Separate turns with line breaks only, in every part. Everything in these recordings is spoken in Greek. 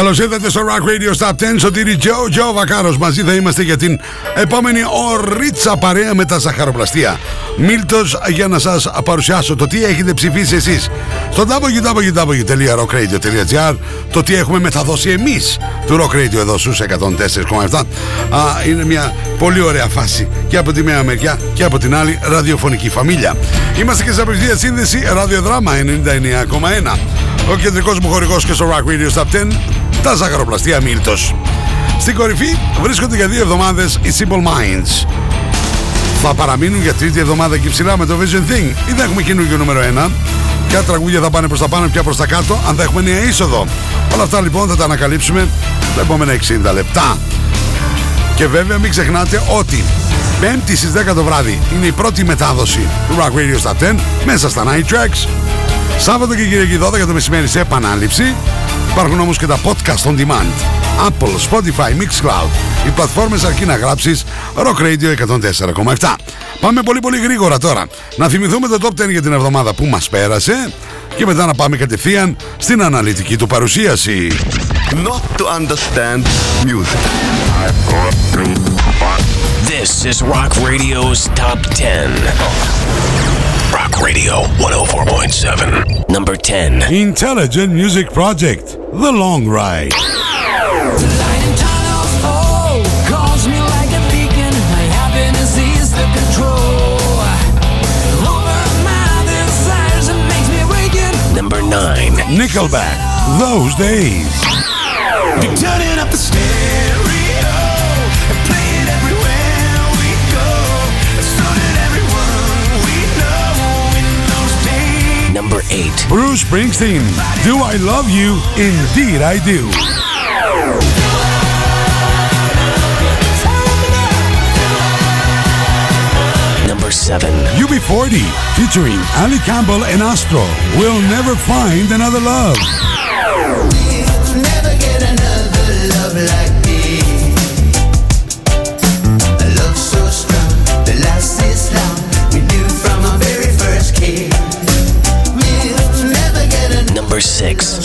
Καλώς ήρθατε στο Rock Radio Stop 10. Σωτήρι Τζο, Τζο Βακάρος. Μαζί θα είμαστε για την επόμενη ωρίτσα παρέα με τα ζαχαροπλαστεία. Μίλτος για να σας παρουσιάσω το τι έχετε ψηφίσει εσείς στο www.rockradio.gr. Το τι έχουμε μεταδώσει εμείς του Rock Radio εδώ στους 104,7. Είναι μια πολύ ωραία φάση και από τη μία μεριά και από την άλλη ραδιοφωνική φαμίλια. Είμαστε και σε απευθεία σύνδεση ραδιοδράμα 99,1. Ο κεντρικός μου χορηγός και στο Rock Radio Stop 10 τα ζαχαροπλαστεία Μίλτος. Στην κορυφή βρίσκονται για δύο εβδομάδες οι Simple Minds. Θα παραμείνουν για τρίτη εβδομάδα εκεί ψηλά με το Vision Thing ή θα έχουμε καινούργιο νούμερο 1. Ποια τραγούδια θα πάνε προς τα πάνω, ποια προς τα κάτω, αν θα έχουμε νέα είσοδο. Όλα αυτά λοιπόν θα τα ανακαλύψουμε τα επόμενα 60 λεπτά. Και βέβαια μην ξεχνάτε ότι Πέμπτη στις 10 το βράδυ είναι η πρώτη μετάδοση του Rock Radio Stop 10 μέσα στα Night Tracks. Σάββατο και Κυριακή 12 το μεσημέρι σε επανάληψη. Υπάρχουν όμως και τα podcast on demand. Apple, Spotify, Mixcloud. Οι πλατφόρμες αρκεί να γράψεις Rock Radio 104,7. Πάμε πολύ πολύ γρήγορα τώρα. Να θυμηθούμε το Top 10 για την εβδομάδα που μας πέρασε και μετά να πάμε κατευθείαν στην αναλυτική του παρουσίαση.
Not to understand music.
This is Rock Radio's Top 10. Rock Radio 104.7. Number 10.
Intelligent Music Project, The Long Ride.
Number 9.
Nickelback, Those Days.
Number 8.
Bruce Springsteen, Do I Love You? Indeed I Do.
Number 7.
UB40, featuring Ali Campbell and Astro, We'll Never Find Another Love.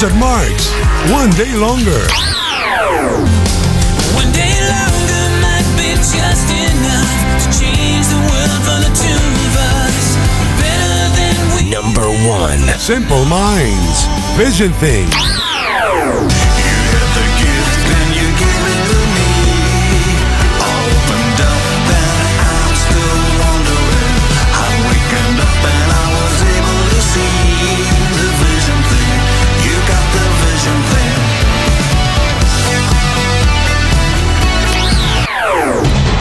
Richard Marks, One Day Longer.
One day longer might be just enough to change the world for the two of us. Better than we.
Number 1.
Simple Minds, Vision Thing.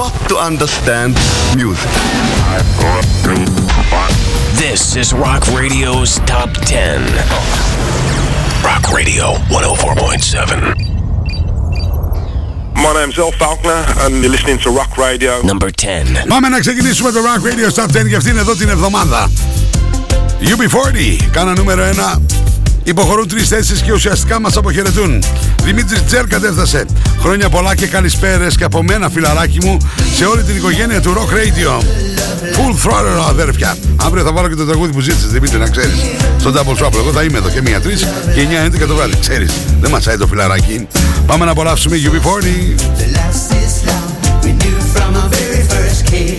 Not to understand music.
This is Rock Radio's Top 10. Rock Radio 104.7.
My name's El Falconer and you're listening to Rock Radio.
Number 10.
Πάμε να ξεκινήσουμε το Rock Radio Top 10 για αυτήν εδώ την εβδομάδα. UB40, κάνα νούμερο 1. Υποχωρούν τρεις θέσεις και ουσιαστικά μας αποχαιρετούν. Δημήτρης Τζέρκα έφτασε. Χρόνια πολλά και καλησπέρε και από μένα, φιλαράκι μου, σε όλη την οικογένεια του Rock Radio. Full throttle, αδέρφια. Αύριο θα βάλω και το τραγούδι που ζήτησες, Δημήτρη, να ξέρεις. Στο Double Trouble. Εγώ θα είμαι εδώ και μία τρεις και 9-11 το βράδυ. Ξέρεις, δεν μας το φιλαράκι. Πάμε να απολαύσουμε UB40.
The last is long. We knew from our very first kiss.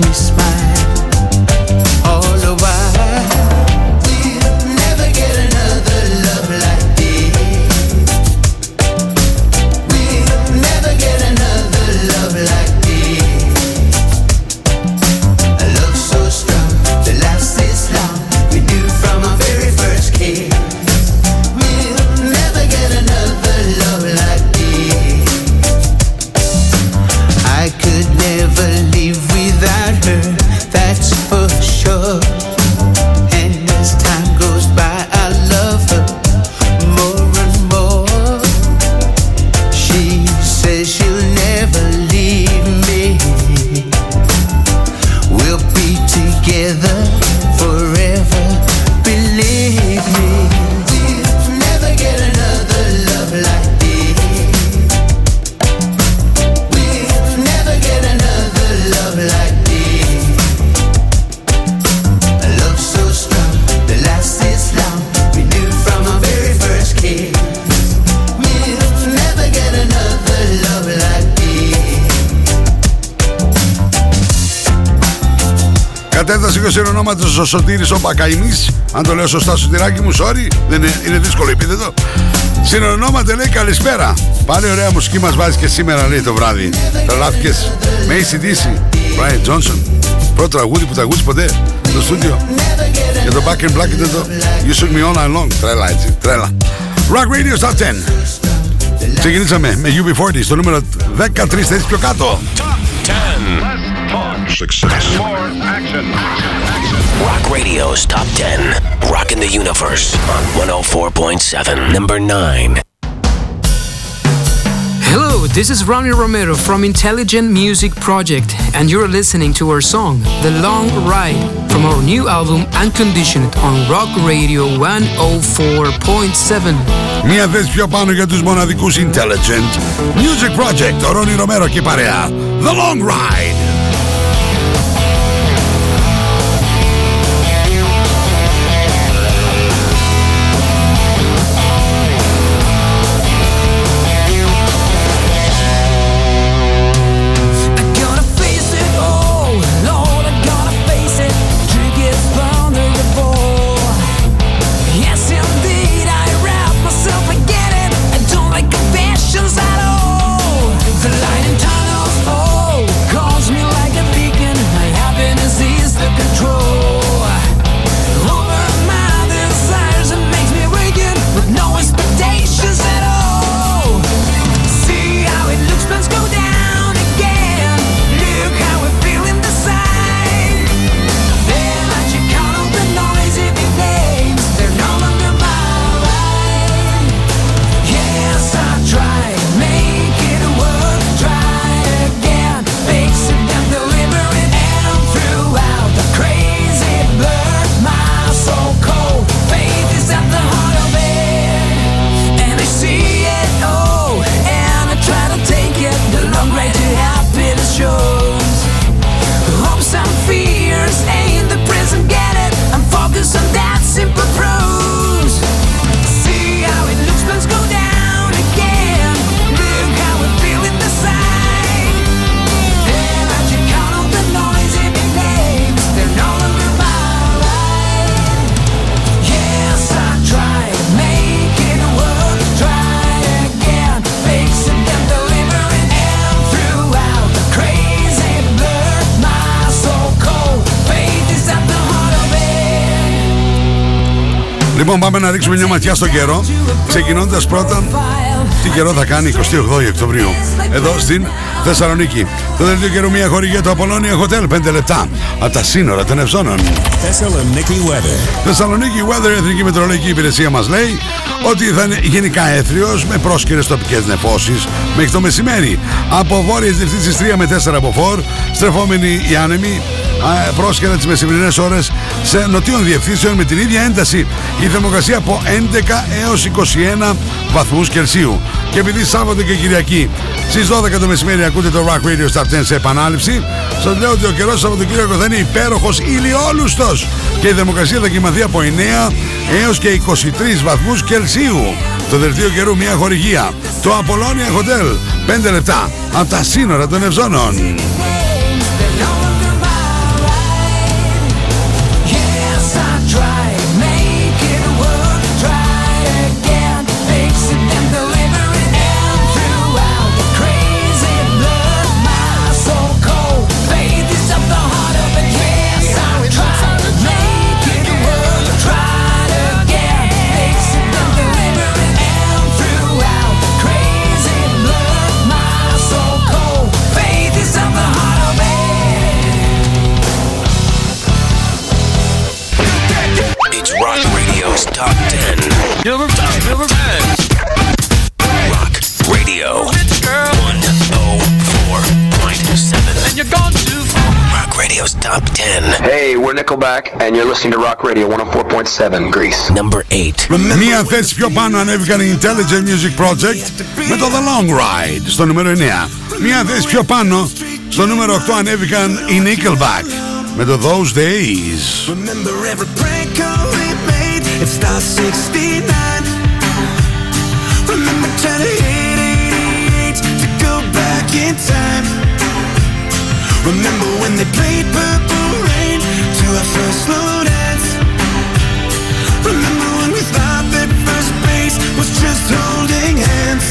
Me
Κατέφτασε και ο συνονόματο ο Σωτήρης ο Μπακαϊμής Αν το λέω σωστά, Σωτηράκι μου, sorry. Δεν είναι, είναι δύσκολο επίθετο. Συνονόμαται λέει καλησπέρα. Πάλι ωραία μουσική μας βάζεις και σήμερα λέει το βράδυ. Τρελάθηκες με ACDC. Brian Johnson. Πρώτο τραγούδι που τραγούδι ποτέ στο στούντιο. Και το Back in Black ήταν το You Shook Me All Night Long. Τρέλα έτσι. Τρέλα. Rock Radio Top 10. Ξεκινήσαμε με UB40 στο νούμερο 13 θέση πιο κάτω.
Success.
Rock Radio's Top 10. Rocking the Universe on 104.7. Number 9.
Hello, this is Ronnie Romero from Intelligent Music Project, and you're listening to our song, The Long Ride, from our new album Unconditioned on Rock Radio 104.7.
Μία θέση πιο πάνω για τους μοναδικούς Intelligent Music Project, ο Ρόνι Ρομέρο και η παρέα. The Long Ride. Λοιπόν, πάμε να ρίξουμε μια ματιά στον καιρό. Ξεκινώντας πρώτα, τι καιρό θα κάνει 28 Οκτωβρίου εδώ στην Θεσσαλονίκη. Το δελτίο καιρού μια χορηγία του Apollonia Hotel 5 λεπτά από τα σύνορα των Ευζώνων.
Thessaloniki weather.
Θεσσαλονίκη Weather, η Εθνική Μετρολογική Υπηρεσία μας λέει ότι θα είναι γενικά έθριος με πρόσκαιρες τοπικές νεφώσεις μέχρι το μεσημέρι. Από βόρειες διευθύνσεις 3 με 4 από φόρ, στρεφόμενοι οι άνεμοι, α, πρόσκαιρα τις μεσημερινές ώρες σε νοτίων διευθύνσεων με την ίδια ένταση η θερμοκρασία από 11 έως 21 βαθμούς Κελσίου. Και επειδή Σάββατο και Κυριακή στις 12 το μεσημέρι ακούτε το Rock Radio Start 10 σε επανάληψη, σας λέω ότι ο καιρός Σαββατοκύριακο θα είναι υπέροχος ηλιόλουστος και η θερμοκρασία θα κοιμαθεί από 9 έως και 23 βαθμούς Κελσίου. Το δελτίο καιρού μια χορηγία. Το Apollonia Hotel 5 λεπτά από τα σύνορα των Ευζώνων.
Nickelback, and you're listening to Rock Radio 104.7 Greece.
Number 8.
Μία θέση πιο πάνω ανέβηκαν οι Intelligent Music Project με το The Long Ride στο νούμερο 9. Μία θέση πιο πάνω στο νούμερο 8 ανέβηκαν οι Nickelback με το Those Days.
Remember every prank call we made. It's star 69. Remember trying to hit 88 to go back in time. Remember when they played Purple Rain to our first slow dance. Remember when we thought that first base was just holding hands.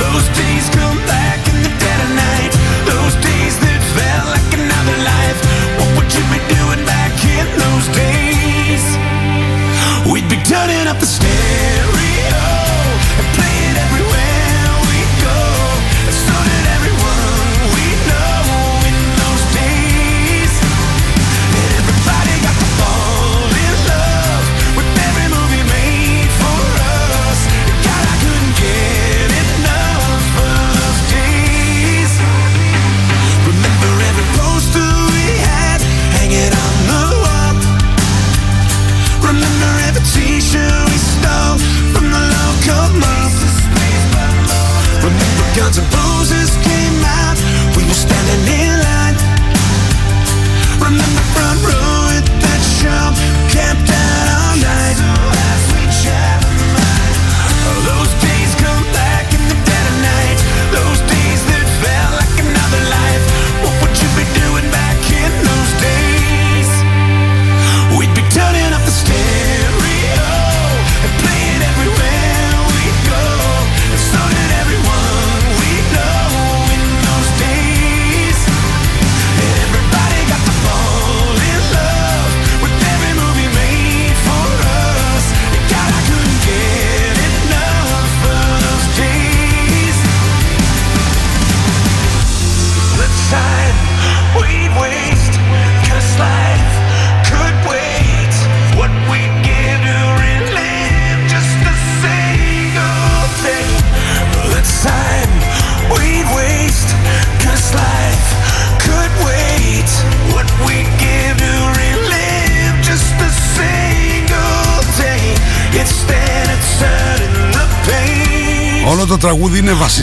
Those days come back in the dead of night. Those days that felt like another life. What would you be doing back in those days? We'd be turning up the stereo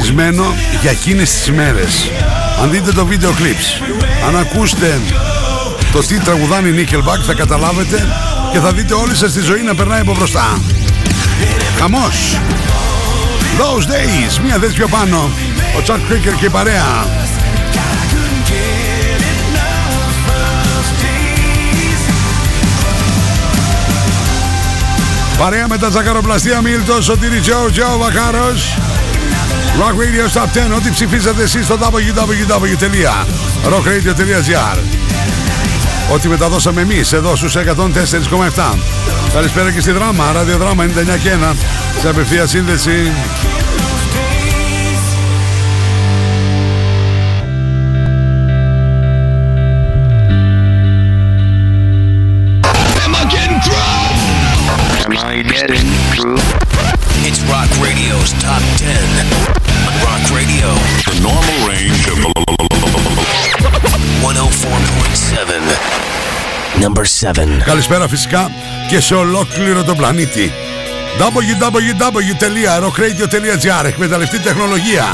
είναι βασισμένο για εκείνες τις μέρες. Αν δείτε το βίντεο clips, αν ακούσετε το τι τραγουδάνε οι Nickelback θα καταλάβετε και θα δείτε όλη σας τη ζωή να περνάει από μπροστά. Χαμός! Those days, μία θέση πιο πάνω, ο Chuck Cricker και η παρέα. Παρέα με τα ζακαροπλαστεία Μίλτος, Σωτήρη Τζο, Τζο Βακάρος Rock Radio Stop 10, ό,τι ψηφίσατε εσείς στο www.rockradio.gr
Ό,τι μεταδώσαμε εμείς εδώ στους 104,7. Καλησπέρα και στη δράμα, ραδιοδράμα 99 και 1. Σε απευθεία σύνδεση.
Number 7.
Καλησπέρα φυσικά και σε ολόκληρο τον πλανήτη. www.rockradio.gr Εκμεταλλευτεί τεχνολογία.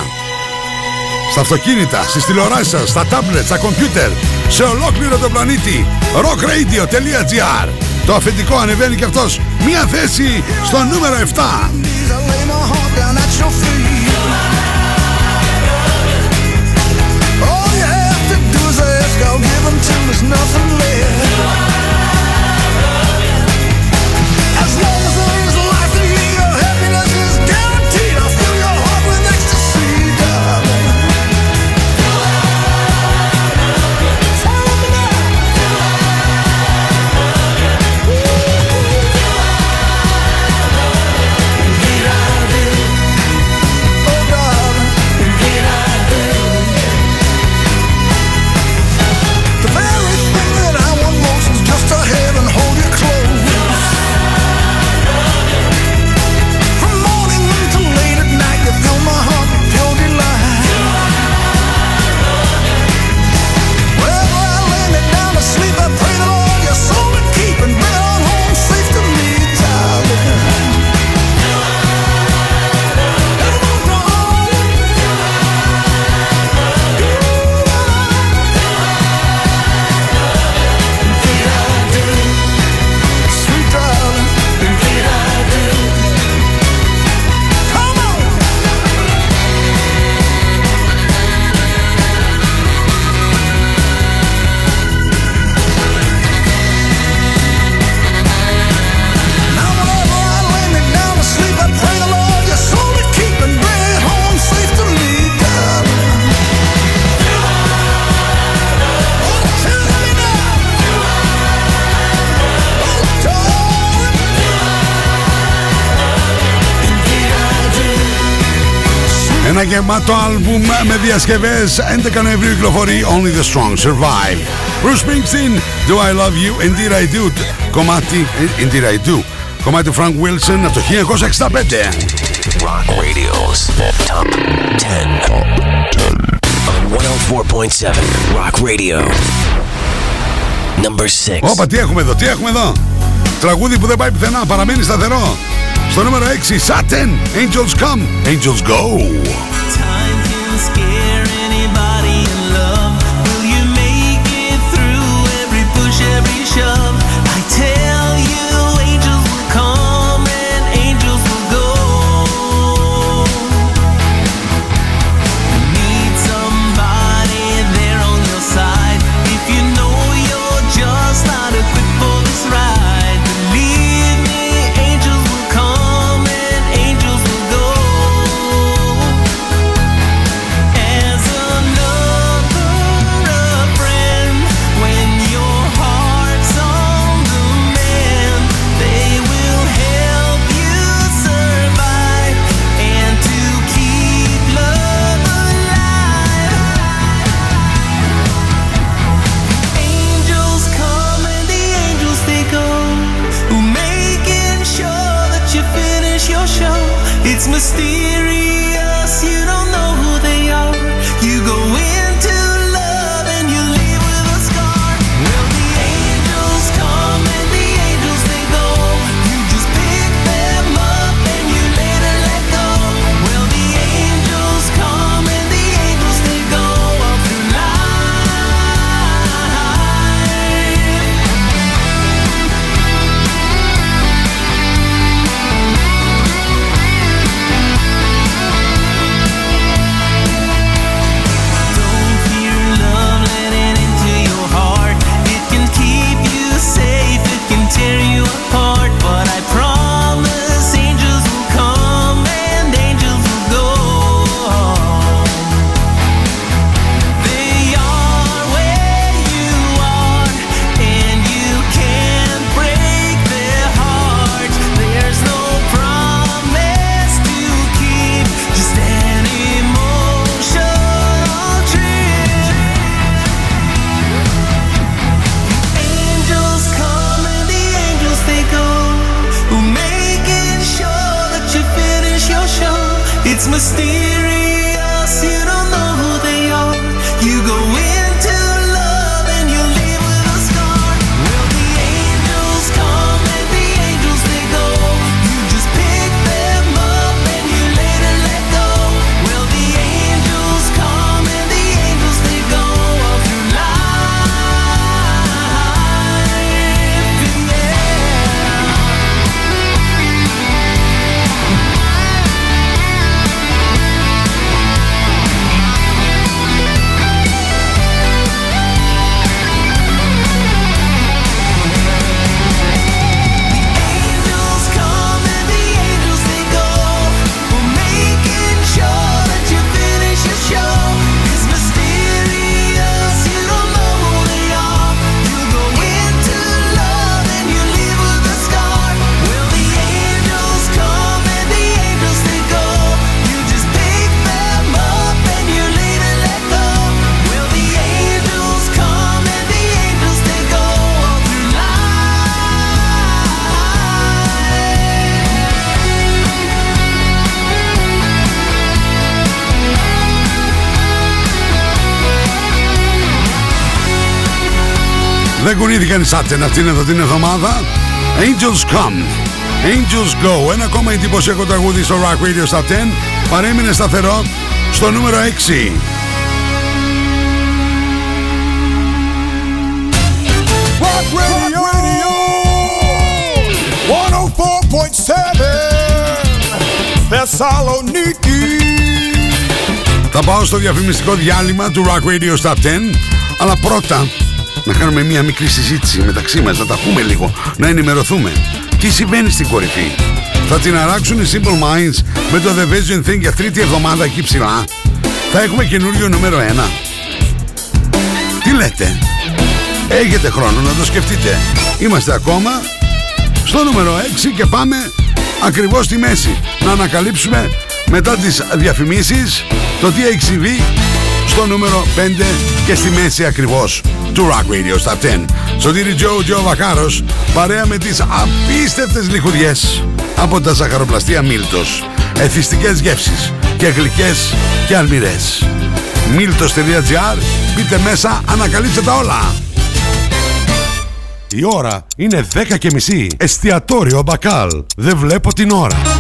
Στα αυτοκίνητα, στις τηλεοράσεις σας, στα τάμπλετ, στα κομπιούτερ, σε ολόκληρο τον πλανήτη. rockradio.gr Το αφεντικό ανεβαίνει και αυτός μία θέση στο νούμερο 7. Ένα γεμάτο άλμπουμ με διασκευές 11 Νοεμβρίου κυκλοφορεί Only the Strong Survive Bruce Springsteen Do I Love You; Indeed I Do Κομμάτι Indeed I Do Κομμάτι του Frank Wilson από το 1965
Rock Radio's Top 10. On 104.7 Rock Radio. Number 6.
Όπα τι έχουμε εδώ, τι έχουμε εδώ; Τραγούδι που δεν πάει πουθενά, παραμένει σταθερό Στο νούμερο 6 Satin Angels Come, Angels Go
Δεν κουνήθηκαν οι Σάτσεν αυτήν εδώ την εβδομάδα. Angels Come. Angels Go. Ένα ακόμα εντυπωσιακό τραγούδι στο Rock Radio Top 10. Παρέμεινε σταθερό στο νούμερο 6.
Rock Radio, 104.7 Θεσσαλονίκη
Θα πάω στο διαφημιστικό διάλειμμα του Rock Radio Top 10. Αλλά πρώτα να κάνουμε μια μικρή συζήτηση μεταξύ μας, να τα πούμε λίγο, να ενημερωθούμε. Τι συμβαίνει στην κορυφή; Θα την αράξουν οι Simple Minds με το The Vision Thing για τρίτη εβδομάδα εκεί ψηλά; Θα έχουμε καινούριο νούμερο 1. Τι λέτε; Έχετε χρόνο να το σκεφτείτε; Είμαστε ακόμα στο νούμερο 6 και πάμε ακριβώς στη μέση. Να ανακαλύψουμε μετά τις διαφημίσεις το τι έχει συμβεί στο νούμερο 5 και στη μέση ακριβώς του Rock Radio Top 10. Σωτήρι Τζο, Τζο Βακάρος, παρέα με τις απίστευτες λιχουδιές από τα ζαχαροπλαστεία Μίλτος. Εθιστικές γεύσεις και γλυκές και αλμυρές. Μίλτος.gr, μπείτε μέσα, ανακαλύψτε τα όλα.
Η ώρα είναι 10 και μισή. Εστιατόριο Μπακάλ. Δεν βλέπω την ώρα.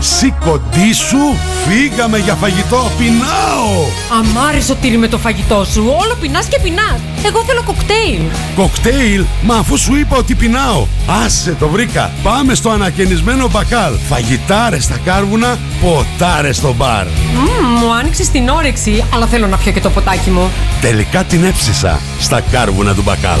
Σηκωτή σου, φύγαμε για φαγητό, πεινάω!
Αμάρι σωτήρι με το φαγητό σου, όλο πεινάς και πεινάς. Εγώ θέλω κοκτέιλ.
Κοκτέιλ, μα αφού σου είπα ότι πεινάω. Άσε το βρήκα. Πάμε στο ανακαινισμένο μπακάλ. Φαγητάρες στα κάρβουνα, ποτάρες στο μπαρ.
Μμμ, μου άνοιξε την όρεξη, αλλά θέλω να πιω και το ποτάκι μου.
Τελικά την έψησα στα κάρβουνα του μπακάλ.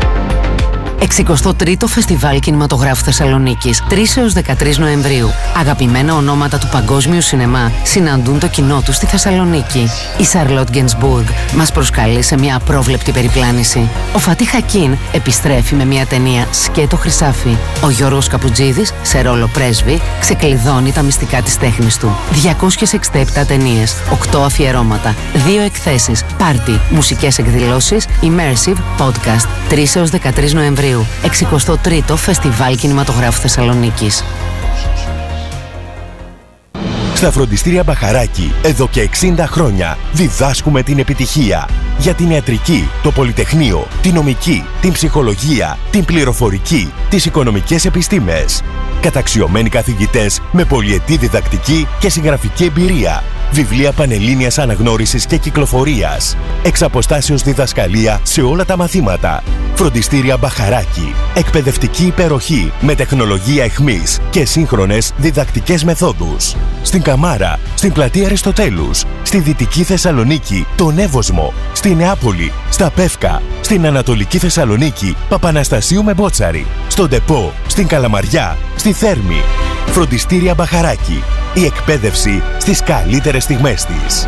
63ο Φεστιβάλ Κινηματογράφου Θεσσαλονίκης 3 έως 13 Νοεμβρίου. Αγαπημένα ονόματα του παγκόσμιου σινεμά συναντούν το κοινό τους στη Θεσσαλονίκη. Η Σαρλότ Γκενσμπουργκ μας προσκαλεί σε μια απρόβλεπτη περιπλάνηση. Ο Φατί Χακίν επιστρέφει με μια ταινία σκέτο χρυσάφι. Ο Γιώργος Καπουτζίδης σε ρόλο πρέσβη ξεκλειδώνει τα μυστικά της τέχνης του. 267 ταινίες, 8 αφιερώματα, 2 εκθέσεις, πάρτι, μουσικές εκδηλώσεις, immersive, podcast 3 έως 13 Νοεμβρίου. 63ο Φεστιβάλ Κινηματογράφου Θεσσαλονίκης.
Στα φροντιστήρια Μπαχαράκη, εδώ και 60 χρόνια, διδάσκουμε την επιτυχία. Για την ιατρική, το πολυτεχνείο, την νομική, την ψυχολογία, την πληροφορική, τις οικονομικές επιστήμες. Καταξιωμένοι καθηγητές με πολυετή διδακτική και συγγραφική εμπειρία. Βιβλία πανελλήνιας αναγνώρισης και κυκλοφορίας. Εξ αποστάσεως διδασκαλία σε όλα τα μαθήματα. Φροντιστήρια Μπαχαράκι. Εκπαιδευτική υπεροχή με τεχνολογία εχμής και σύγχρονες διδακτικές μεθόδους. Στην Καμάρα, στην πλατεία Αριστοτέλους, στη Δυτική Θεσσαλονίκη, τον Εύωσμο, στη Νεάπολη, στα Πεύκα, στην Ανατολική Θεσσαλονίκη, Παπαναστασίου με Μπότσαρη, στον Τεπό, στην Καλαμαριά, στη Θέρμη. Φροντιστήρια Μπαχαράκι. Η εκπαίδευση στις καλύτερες στιγμές της.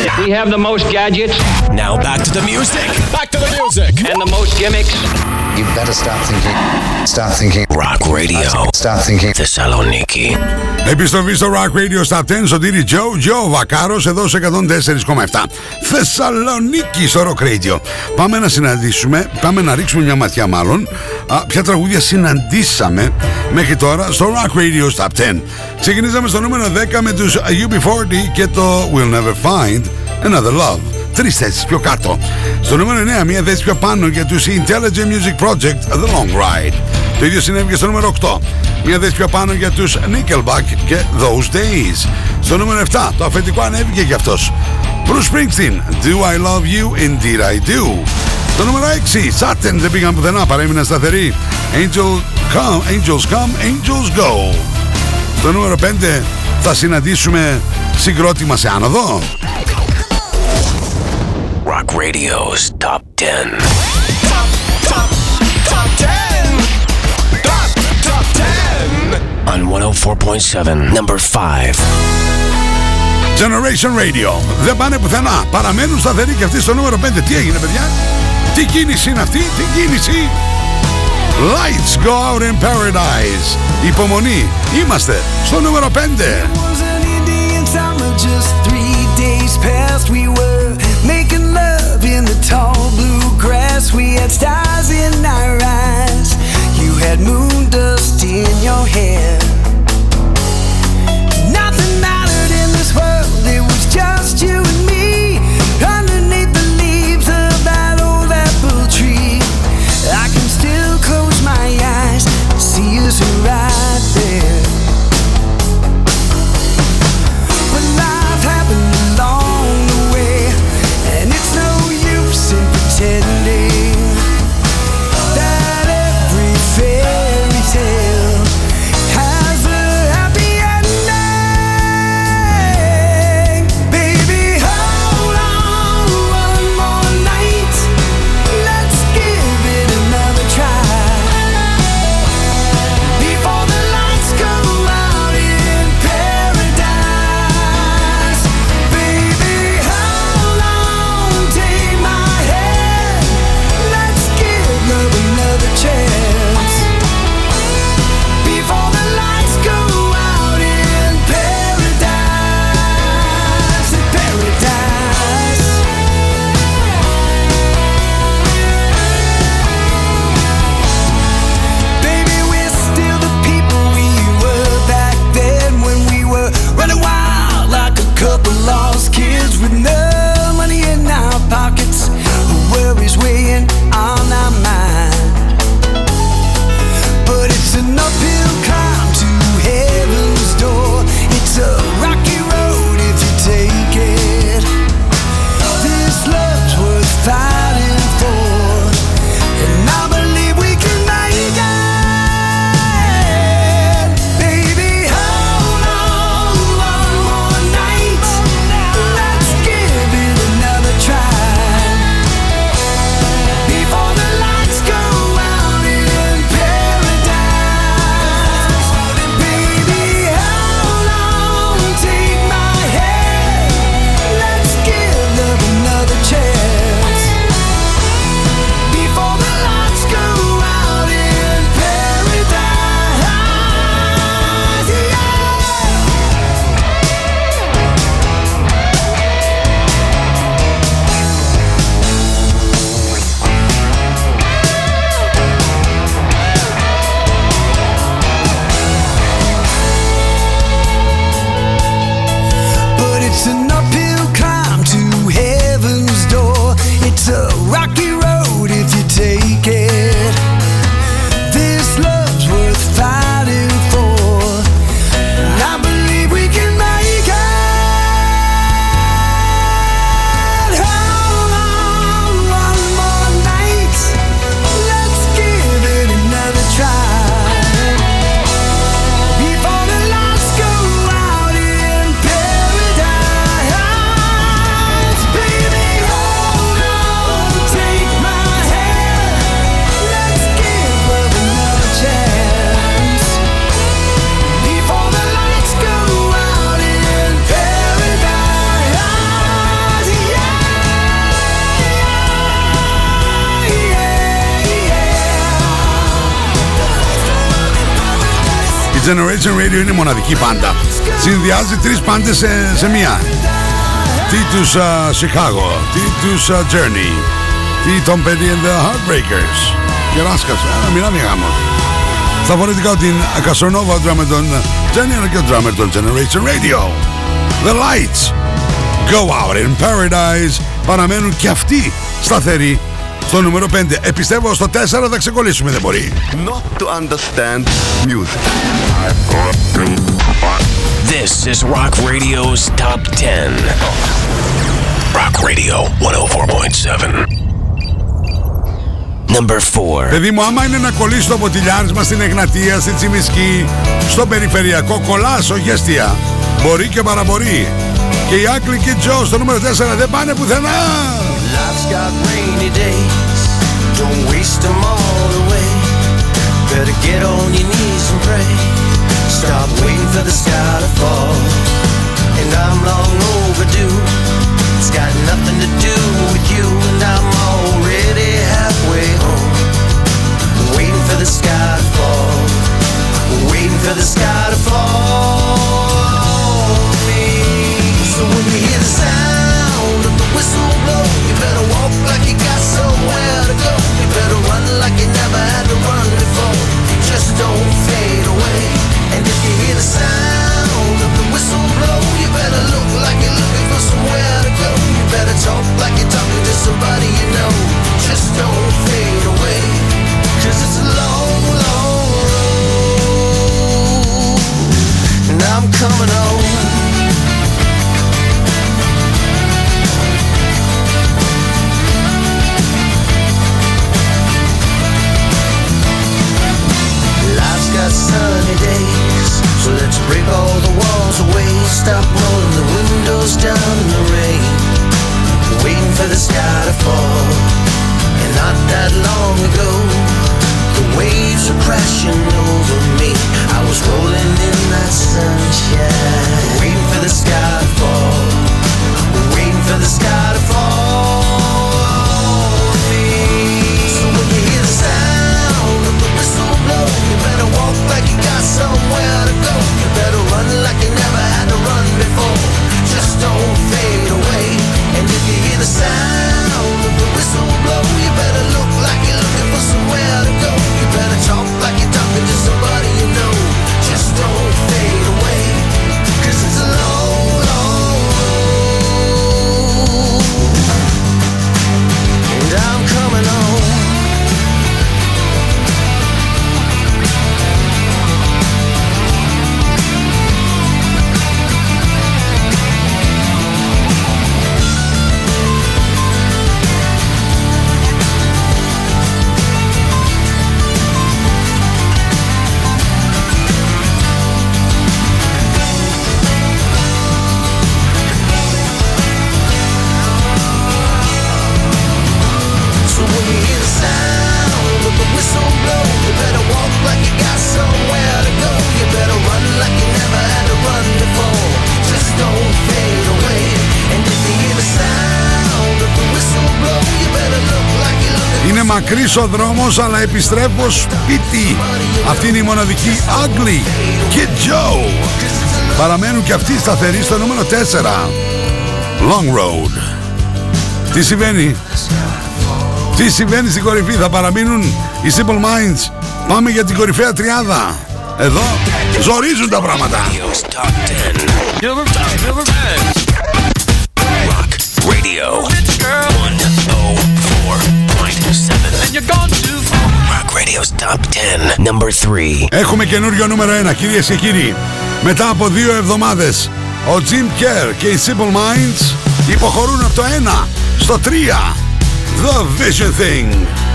We have the
music.
Back to the music. And the most
Rock Radio.
Στο Rock Radio στα 10 Σωτήρι Τζο, Τζο Βακάρος εδώ σε 104,7. Θεσσαλονίκη στο Rock Πάμε να συναντήσουμε, πάμε να ρίξουμε μια ματιά μάλλον. Ποια τραγούδια συναντήσαμε μέχρι τώρα στο Rock Radio στα 10. Ξεκινήσαμε στο νούμερο 10 με τους UB40 και το We'll Never Find. Another Love. Τρεις θέσεις πιο κάτω. Στο νούμερο 9, μια θέση πιο πάνω για τους Intelligent Music Project The Long Ride. Το ίδιο συνέβη και στο νούμερο 8. Μια θέση πιο πάνω για τους Nickelback και Those Days. Στο νούμερο 7, το αφεντικό ανέβηκε για αυτός. Bruce Springsteen, Do I Love You, Indeed I Do. Στο νούμερο 6, Satin δεν πήγαν πουθενά, παρέμειναν σταθεροί. Angel come, angels come, angels go. Στο νούμερο 5 θα συναντήσουμε συγκρότημα σε άνοδο.
Rock Radio's Top 10. On 104.7, number 5.
Generation Radio. Δεν πάνε πουθενά. Παραμένουν σταθεροί και αυτοί στο νούμερο 5. Τι έγινε, παιδιά; Τι κίνηση είναι αυτή, τι κίνηση; Lights go out in paradise. Υπομονή. Είμαστε στο νούμερο 5.
summer just three days past we were tall blue grass we had stars in our eyes. You had moon dust in your hair
Generation Radio είναι μοναδική πάντα. Συνδυάζει τρεις πάντες σε, σε μία. Τι τους α, Chicago, τι τους α, Journey, τι τον παιδί and the Heartbreakers. Και ράσκασε, άρα μιλάμε για γάμο. Στα φορετικά την Casanova, ο drummer των Jenny και ο drummer των Generation Radio. The Lights Go Out in Paradise παραμένουν και αυτοί σταθεροί στο νούμερο 5. Επιστεύω στο 4 θα ξεκολλήσουμε, δεν μπορεί.
Not to understand music.
This is Rock Radio's Top 10. Rock Radio 104.7. Number 4.
Παιδί μου, άμα είναι να κολλήσει το ποτηλιάρισμα στην Εγνατία, στην Τσιμισκή, στο περιφερειακό, κολλάς, όχι αστεία. Μπορεί και παραπορεί. Και οι Άκλοι και Τζος στο νούμερο 4 δεν πάνε πουθενά.
Got rainy days, don't waste them all away. Better get on your knees and pray. Stop waiting for the sky to fall. And I'm long overdue. It's got nothing to do with you, and I'm already halfway home. Waiting for the sky to fall. Waiting for the sky to fall. on me. So when you hear the sound you better walk like you got somewhere to go. You better run like you never had to run before. Just don't fade away. And if you hear the sound of the whistle blow, you better look like you're looking for somewhere to go. You better talk like you're somebody you know. Just don't fade away. Cause it's a long, long road. And I'm coming home. Sunny days, so let's break all the walls away. Stop rolling the windows down in the rain, waiting for the sky to fall. And not that long ago, the waves were crashing over me. I was rolling in that sunshine, waiting for the sky
μακρύς ο δρόμος αλλά επιστρέφω σπίτι. Αυτή είναι η μοναδική Ugly και Joe. Παραμένουν και αυτοί σταθεροί στο νούμερο 4 Long Road. Τι συμβαίνει; Τι συμβαίνει στην κορυφή; Θα παραμείνουν οι Simple Minds. Πάμε για την κορυφαία τριάδα. Εδώ ζορίζουν τα πράγματα.
Rock Radio. 104.7. Rock Radio's Top 10, number 3.
Έχουμε καινούριο νούμερο 1, κυρίες και κύριοι. Μετά από δύο εβδομάδες, ο Jim Kerr και οι Simple Minds υποχωρούν από το 1 στο 3. The Vision Thing.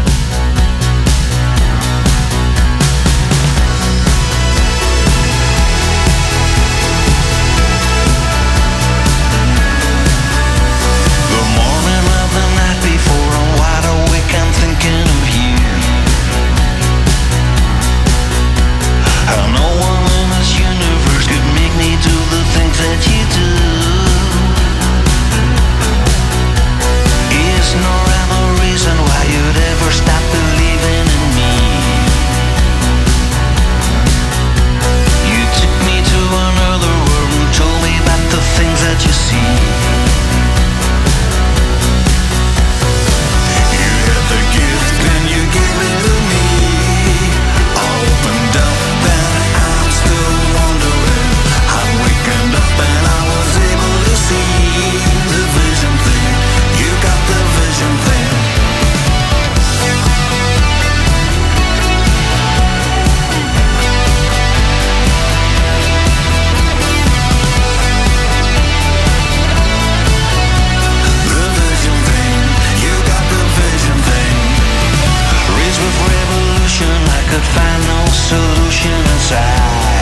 Revolution, I could find no solution inside.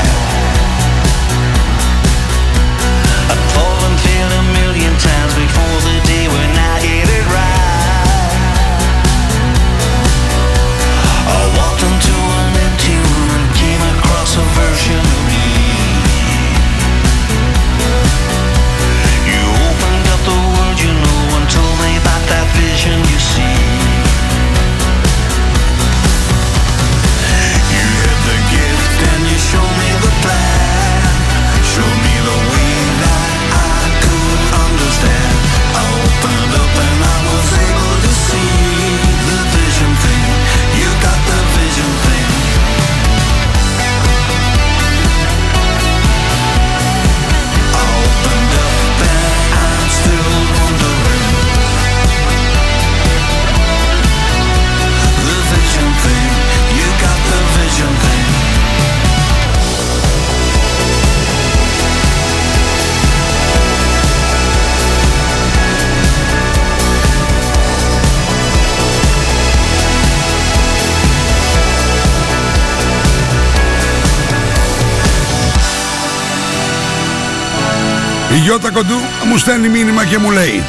Γιώτα Κοντού μου στέλνει μήνυμα και μου λέει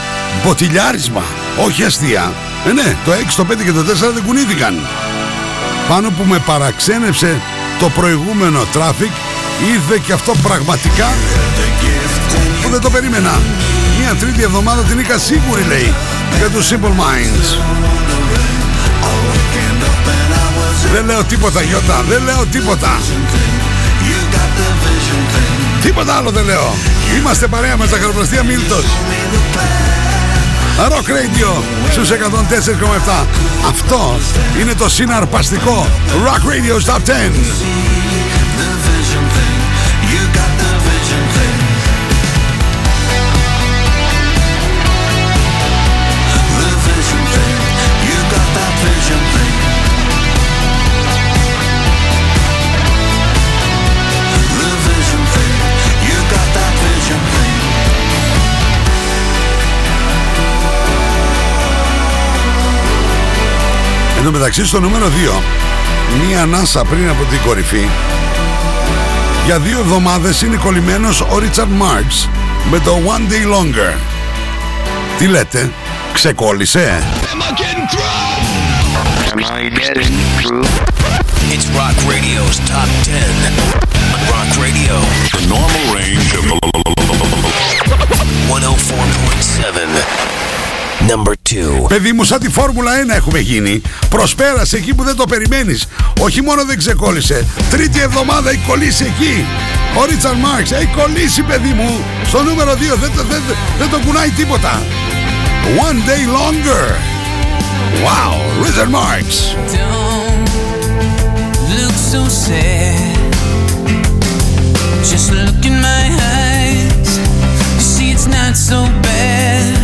Μποτιλιάρισμα, όχι αστεία Ε ναι, το 6, το 5 και το 4 δεν κουνήθηκαν. Πάνω που με παραξένεψε το προηγούμενο traffic Ήρθε και αυτό πραγματικά Που δεν το περίμενα. Μια τρίτη εβδομάδα την είχα σίγουρη λέει Για τους Simple Minds. Δεν λέω τίποτα Γιώτα, δεν λέω τίποτα Τίποτα άλλο δεν λέω. Είμαστε παρέα με τα χαροπλαστεία Μίλτος. Rock Radio στους 104,7. Αυτό είναι το συναρπαστικό Rock Radio Top 10. Εν τω μεταξύ στο νούμερο 2 Μία ανάσα πριν από την κορυφή Για δύο εβδομάδες είναι κολλημένος ο Ρίτσαρντ Μάρξ Με το One Day Longer Τι λέτε, ξεκόλλησε;
Am I getting through? It's Rock Radio's Top 10. Rock Radio.
The normal range of
104.7. Number 2.
Παιδί μου σαν τη Φόρμουλα 1 έχουμε γίνει Προσπέρασε εκεί που δεν το περιμένεις Όχι μόνο δεν ξεκόλλησε Τρίτη εβδομάδα έχει κολλήσει εκεί Ο Ρίτσαρντ Μάρξ έχει κολλήσει παιδί μου Στο νούμερο 2 δεν, το- δεν, δεν το κουνάει τίποτα One day longer Wow, Richard Marx
Don't look so sad. Just look in my eyes. You see, it's not so bad.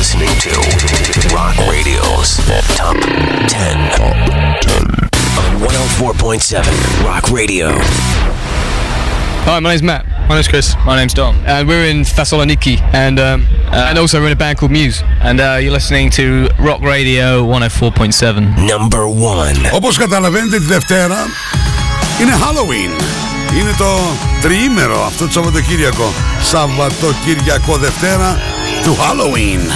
You're listening to Rock Radio's Top 10 on 104.7 Rock Radio.
Hi, my name's Matt. My name's Chris. My name's Dom. And we're in Thessaloniki, and um, uh, and also we're in a band called Muse. And uh, you're listening to Rock Radio 104.7.
Number one.
Όπως καταλαβαίνετε τη Δευτέρα είναι Halloween. Είναι το τριήμερο αυτό το Σαββατοκύριακο. Σαββατοκύριακο Δευτέρα του Halloween.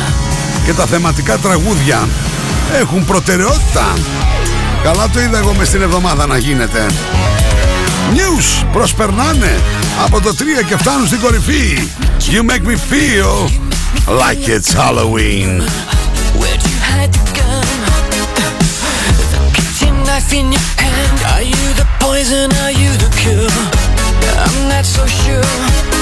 Και τα θεματικά τραγούδια έχουν προτεραιότητα. Καλά το είδα εγώ μες στην εβδομάδα να γίνεται. News προσπερνάνε από το 3 και φτάνουν στην κορυφή. You make me feel like it's Halloween.
Where'd you hide the gun? The kitchen knife in your hand. Are you the poison? Are you the cure? I'm not so sure.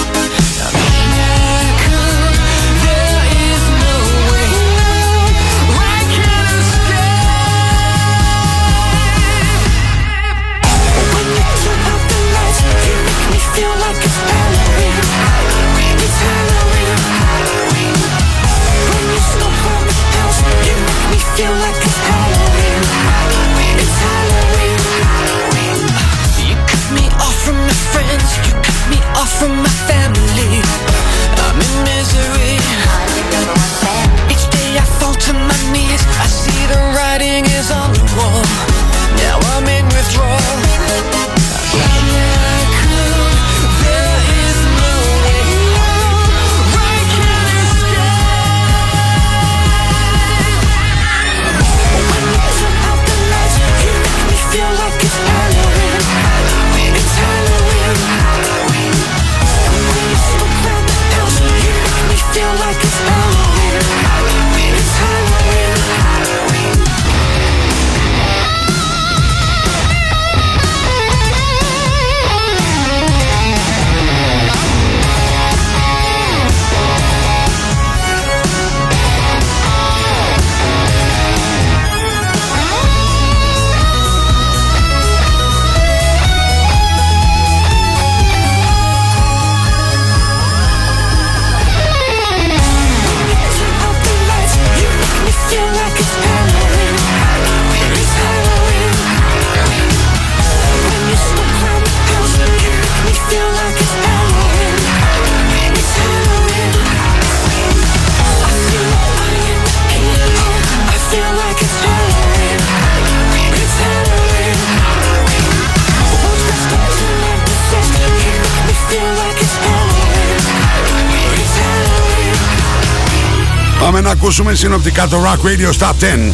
Πάμε να ακούσουμε συνοπτικά το Rock Radio Top 10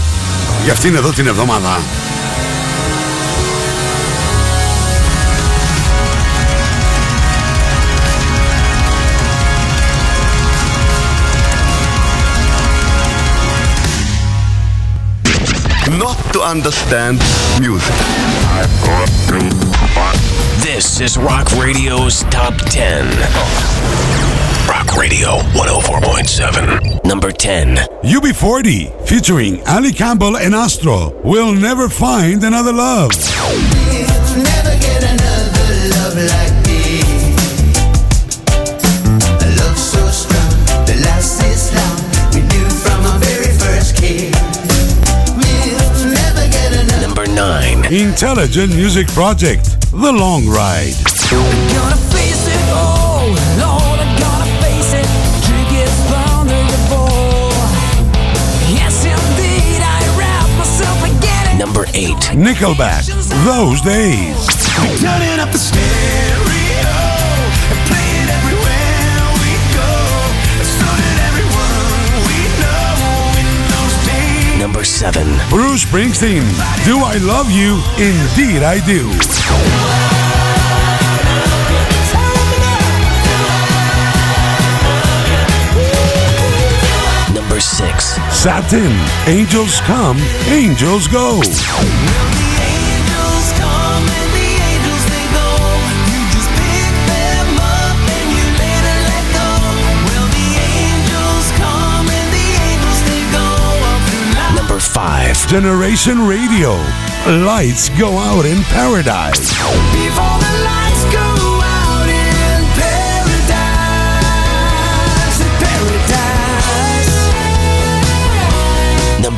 για αυτήν εδώ την εβδομάδα.
Not to understand music.
This is Rock Radio's Top 10. Rock Radio 104.7. number 10.
UB40 featuring Ali Campbell and Astro will never find another love.
Number 9.
Intelligent Music Project The Long Ride. Nickelback Those Days.
Turning up the stereo and play everywhere we go. So everyone we know in those days.
Number 7.
Bruce Springsteen Do I Love You? Indeed I Do.
Number 6.
Satin, Angels Come, Angels Go.
Number 5.
Generation Radio, Lights Go Out in Paradise.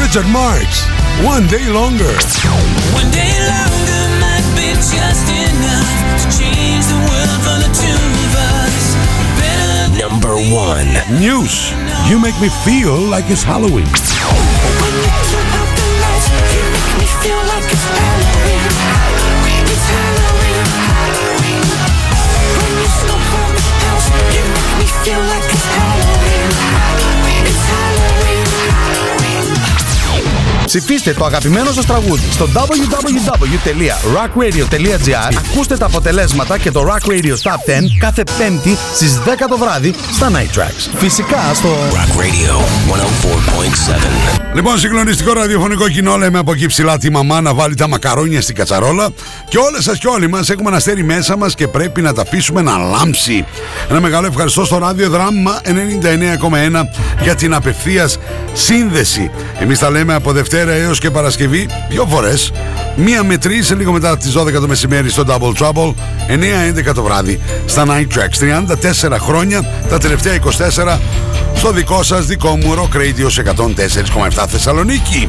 Richard Marx, One Day Longer.
One day longer might be just enough to change the world for the two of us. Better
Number 1.
News, You Make Me Feel Like It's Halloween.
Ψηφίστε το αγαπημένο σας τραγούδι στο www.rockradio.gr Ακούστε τα αποτελέσματα και το Rock Radio Top 10 κάθε πέμπτη στις 10 το βράδυ στα Night Tracks. Φυσικά στο
Rock Radio 104.7.
Λοιπόν, συγκλονιστικό ραδιοφωνικό κοινό, λέμε από εκεί ψηλά τη μαμά να βάλει τα μακαρόνια στην κατσαρόλα. Και όλες σας και όλοι μας έχουμε ένα αστέρι μέσα μας και πρέπει να τα αφήσουμε να λάμψει. Ένα μεγάλο ευχαριστώ στο ράδιο δράμα 99,1 για την απευθείας σύνδεση. Εμείς τα λέμε από Δευτέρα έως και Παρασκευή δύο φορές. Μία με τρεις, λίγο μετά τις 12 το μεσημέρι στο Double Trouble, 9-11 το βράδυ στα Night Tracks. 34 χρόνια, τα τελευταία 24 στο δικό σας δικό μου Rock Radio σε 104,7 Θεσσαλονίκη.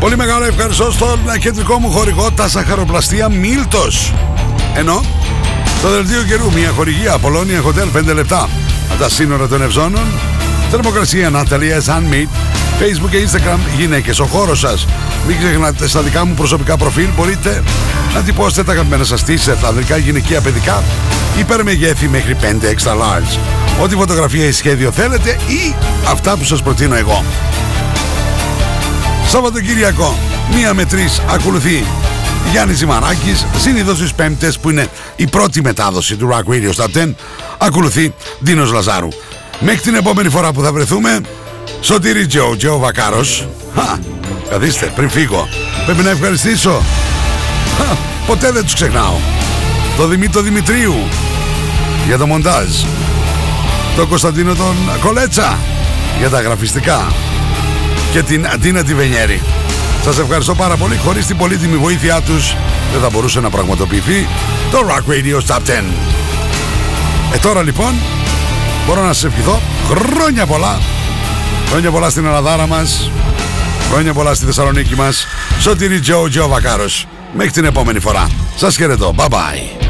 Πολύ μεγάλο ευχαριστώ στον κεντρικό μου χορηγό τα σαχαροπλαστεία Μίλτος. Ενώ το δελτίο καιρού μια χορηγία Απολώνια Hotel 5 λεπτά από τα σύνορα των Ευζώνων. Θερμοκρασία Ναταλία Handmade Facebook και Instagram γυναίκες ο χώρος σας. Μην ξεχνάτε στα δικά μου προσωπικά προφίλ Μπορείτε να τυπώσετε τα αγαπημένα σας t-shirt Ανδρικά, γυναικεία, παιδικά Υπερμεγέθη μέχρι 5 extra large. Ό,τι φωτογραφία ή σχέδιο θέλετε Ή αυτά που σας προτείνω εγώ. Σαββατοκύριακο Μία με τρεις ακολουθεί Γιάννης Ζημαράκης Συνήθως τις πέμπτες που είναι η πρώτη μετάδοση του Rock Radio στα 10 Ακολουθεί Δίνος Λαζάρου. Μέχρι την επόμενη φορά που θα βρεθούμε Σωτήρι Τζο, Τζο Βακάρος Χα, καθίστε πριν φύγω. Πρέπει να ευχαριστήσω. Χα, Ποτέ δεν τους ξεχνάω. Το Δημήτρο Δημητρίου Για το μοντάζ. Το Κωνσταντίνο τον Κολέτσα Για τα γραφιστικά. Και την Αντίνα Τιβενιέρη Σας ευχαριστώ πάρα πολύ. Χωρίς την πολύτιμη βοήθειά τους Δεν θα μπορούσε να πραγματοποιηθεί Το Rock Radio Top 10 Ε τώρα λοιπόν Μπορώ να σας ευχηθώ χρόνια πολλά Χρόνια πολλά στην Ελλαδάρα μας. Χρόνια πολλά στη Θεσσαλονίκη μας. Σωτήρι Τζο Τζο Βακάρος. Μέχρι την επόμενη φορά. Σας χαιρετώ. Bye bye